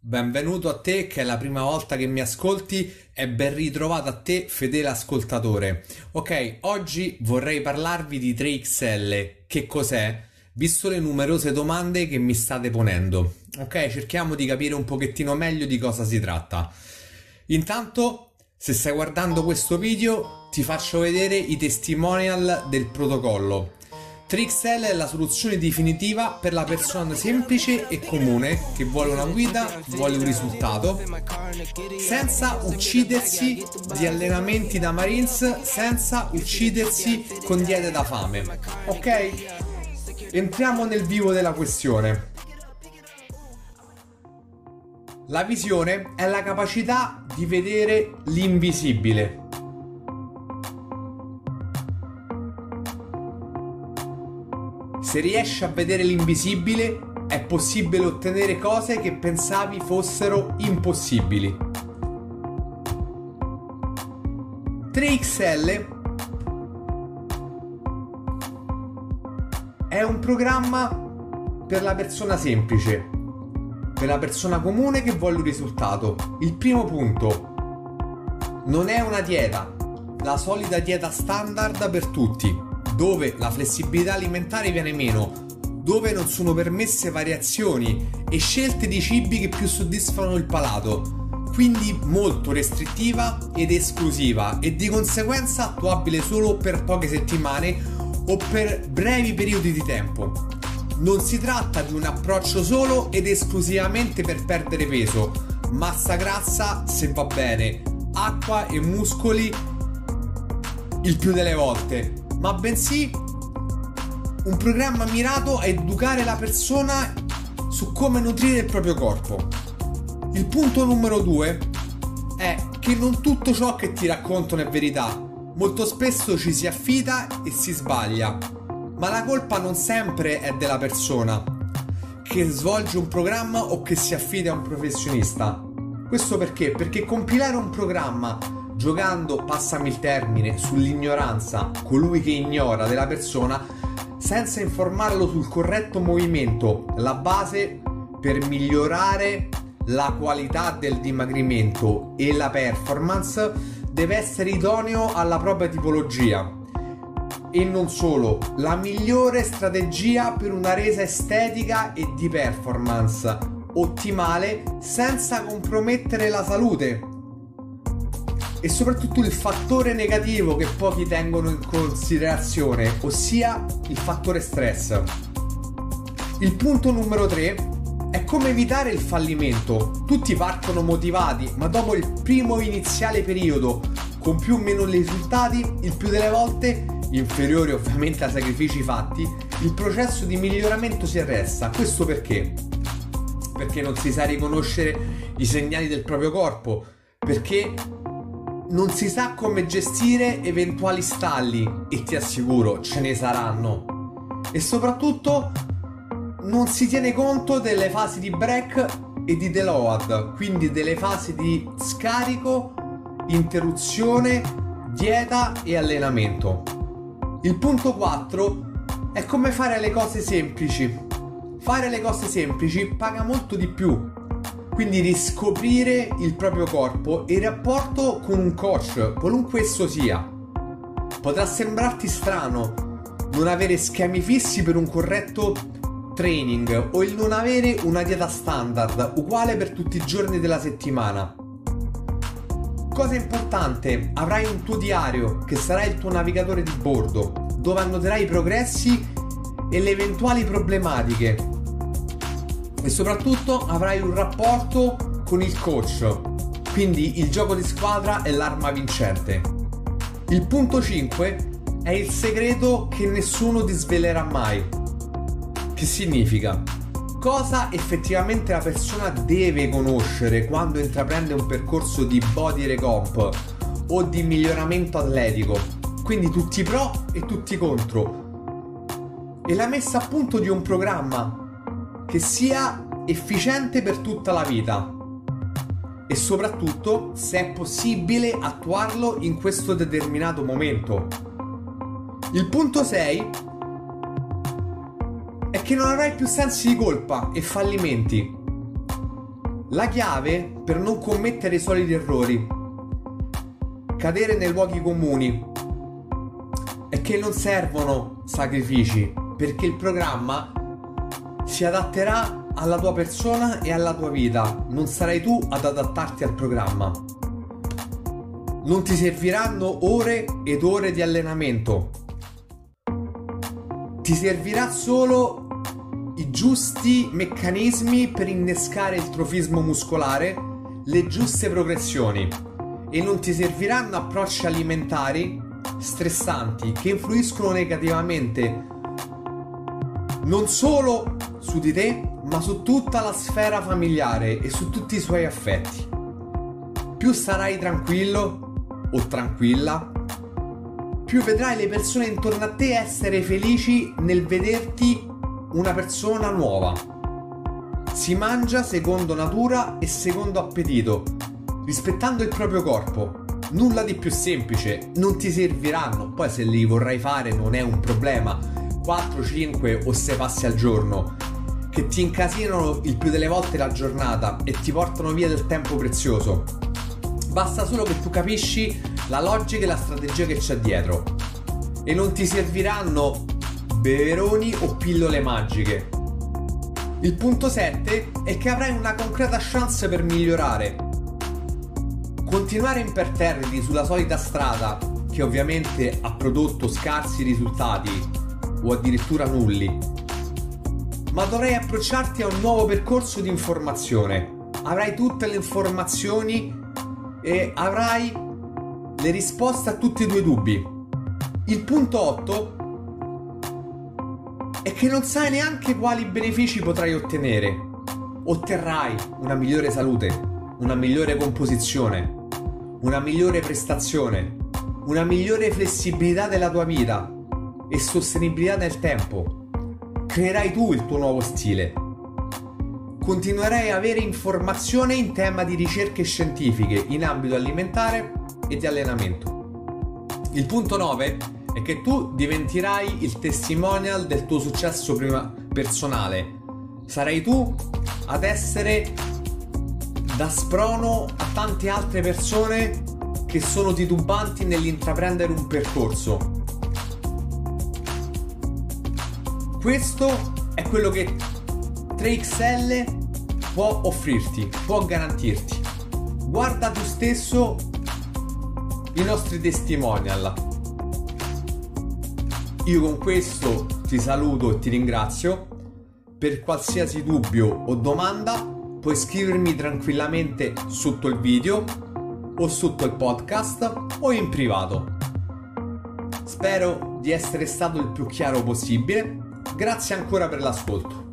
Benvenuto a te che è la prima volta che mi ascolti e ben ritrovato a te fedele ascoltatore. Ok, oggi vorrei parlarvi di 3XL. Che cos'è? Visto le numerose domande che mi state ponendo. Ok, cerchiamo di capire un pochettino meglio di cosa si tratta. Intanto, se stai guardando questo video, ti faccio vedere i testimonial del protocollo. Trixel è la soluzione definitiva per la persona semplice e comune che vuole una guida, vuole un risultato, senza uccidersi di allenamenti da Marines, senza uccidersi con diete da fame. Ok? Entriamo nel vivo della questione. La visione è la capacità di vedere l'invisibile. Se riesci a vedere l'invisibile, è possibile ottenere cose che pensavi fossero impossibili. 3XL è un programma per la persona semplice, per la persona comune che vuole un risultato. Il primo punto non è una dieta, la solita dieta standard per tutti dove la flessibilità alimentare viene meno, dove non sono permesse variazioni e scelte di cibi che più soddisfano il palato, quindi molto restrittiva ed esclusiva e di conseguenza attuabile solo per poche settimane o per brevi periodi di tempo. Non si tratta di un approccio solo ed esclusivamente per perdere peso, massa grassa se va bene, acqua e muscoli il più delle volte, ma bensì un programma mirato a educare la persona su come nutrire il proprio corpo. Il punto numero due è che non tutto ciò che ti raccontano è verità. Molto spesso ci si affida e si sbaglia, ma la colpa non sempre è della persona che svolge un programma o che si affida a un professionista. Questo perché? Perché compilare un programma giocando, passami il termine, sull'ignoranza, colui che ignora della persona, senza informarlo sul corretto movimento, la base per migliorare la qualità del dimagrimento e la performance deve essere idoneo alla propria tipologia. E non solo, la migliore strategia per una resa estetica e di performance ottimale senza compromettere la salute e soprattutto il fattore negativo che pochi tengono in considerazione, ossia il fattore stress. Il punto numero 3 è come evitare il fallimento. Tutti partono motivati, ma dopo il primo iniziale periodo, con più o meno risultati, il più delle volte, inferiori ovviamente ai sacrifici fatti, il processo di miglioramento si arresta. Questo perché? Perché non si sa riconoscere i segnali del proprio corpo, perché non si sa come gestire eventuali stalli e ti assicuro ce ne saranno. E soprattutto non si tiene conto delle fasi di break e di deload, quindi delle fasi di scarico, interruzione, dieta e allenamento. Il punto 4 è come fare le cose semplici. Fare le cose semplici paga molto di più quindi riscoprire il proprio corpo e il rapporto con un coach, qualunque esso sia. Potrà sembrarti strano non avere schemi fissi per un corretto training o il non avere una dieta standard uguale per tutti i giorni della settimana. Cosa importante, avrai un tuo diario che sarà il tuo navigatore di bordo, dove annoterai i progressi e le eventuali problematiche e soprattutto avrai un rapporto con il coach. Quindi il gioco di squadra è l'arma vincente. Il punto 5 è il segreto che nessuno ti svelerà mai. Che significa? Cosa effettivamente la persona deve conoscere quando intraprende un percorso di body recomp o di miglioramento atletico. Quindi tutti i pro e tutti i contro. E la messa a punto di un programma che sia efficiente per tutta la vita e soprattutto se è possibile attuarlo in questo determinato momento. Il punto 6 è che non avrai più sensi di colpa e fallimenti. La chiave per non commettere i soliti errori, cadere nei luoghi comuni, è che non servono sacrifici, perché il programma si adatterà alla tua persona e alla tua vita, non sarai tu ad adattarti al programma. Non ti serviranno ore ed ore di allenamento. Ti servirà solo i giusti meccanismi per innescare il trofismo muscolare, le giuste progressioni e non ti serviranno approcci alimentari stressanti che influiscono negativamente non solo su di te, ma su tutta la sfera familiare e su tutti i suoi affetti. Più sarai tranquillo o tranquilla, più vedrai le persone intorno a te essere felici nel vederti una persona nuova. Si mangia secondo natura e secondo appetito, rispettando il proprio corpo. Nulla di più semplice, non ti serviranno, poi se li vorrai fare non è un problema. 4, 5 o 6 passi al giorno che ti incasinano il più delle volte la giornata e ti portano via del tempo prezioso. Basta solo che tu capisci la logica e la strategia che c'è dietro. E non ti serviranno beveroni o pillole magiche. Il punto 7 è che avrai una concreta chance per migliorare. Continuare imperterriti sulla solita strada, che ovviamente ha prodotto scarsi risultati o addirittura nulli, ma dovrai approcciarti a un nuovo percorso di informazione. Avrai tutte le informazioni e avrai le risposte a tutti i tuoi dubbi. Il punto 8 è che non sai neanche quali benefici potrai ottenere. Otterrai una migliore salute, una migliore composizione, una migliore prestazione, una migliore flessibilità della tua vita e sostenibilità nel tempo. Creerai tu il tuo nuovo stile. Continuerai a avere informazione in tema di ricerche scientifiche in ambito alimentare e di allenamento. Il punto 9 è che tu diventerai il testimonial del tuo successo prima personale. Sarai tu ad essere da sprono a tante altre persone che sono titubanti nell'intraprendere un percorso. Questo è quello che 3XL può offrirti, può garantirti. Guarda tu stesso i nostri testimonial io con questo ti saluto e ti ringrazio. Per qualsiasi dubbio o domanda puoi scrivermi tranquillamente sotto il video o sotto il podcast o in privato. Spero di essere stato il più chiaro possibile. Grazie ancora per l'ascolto.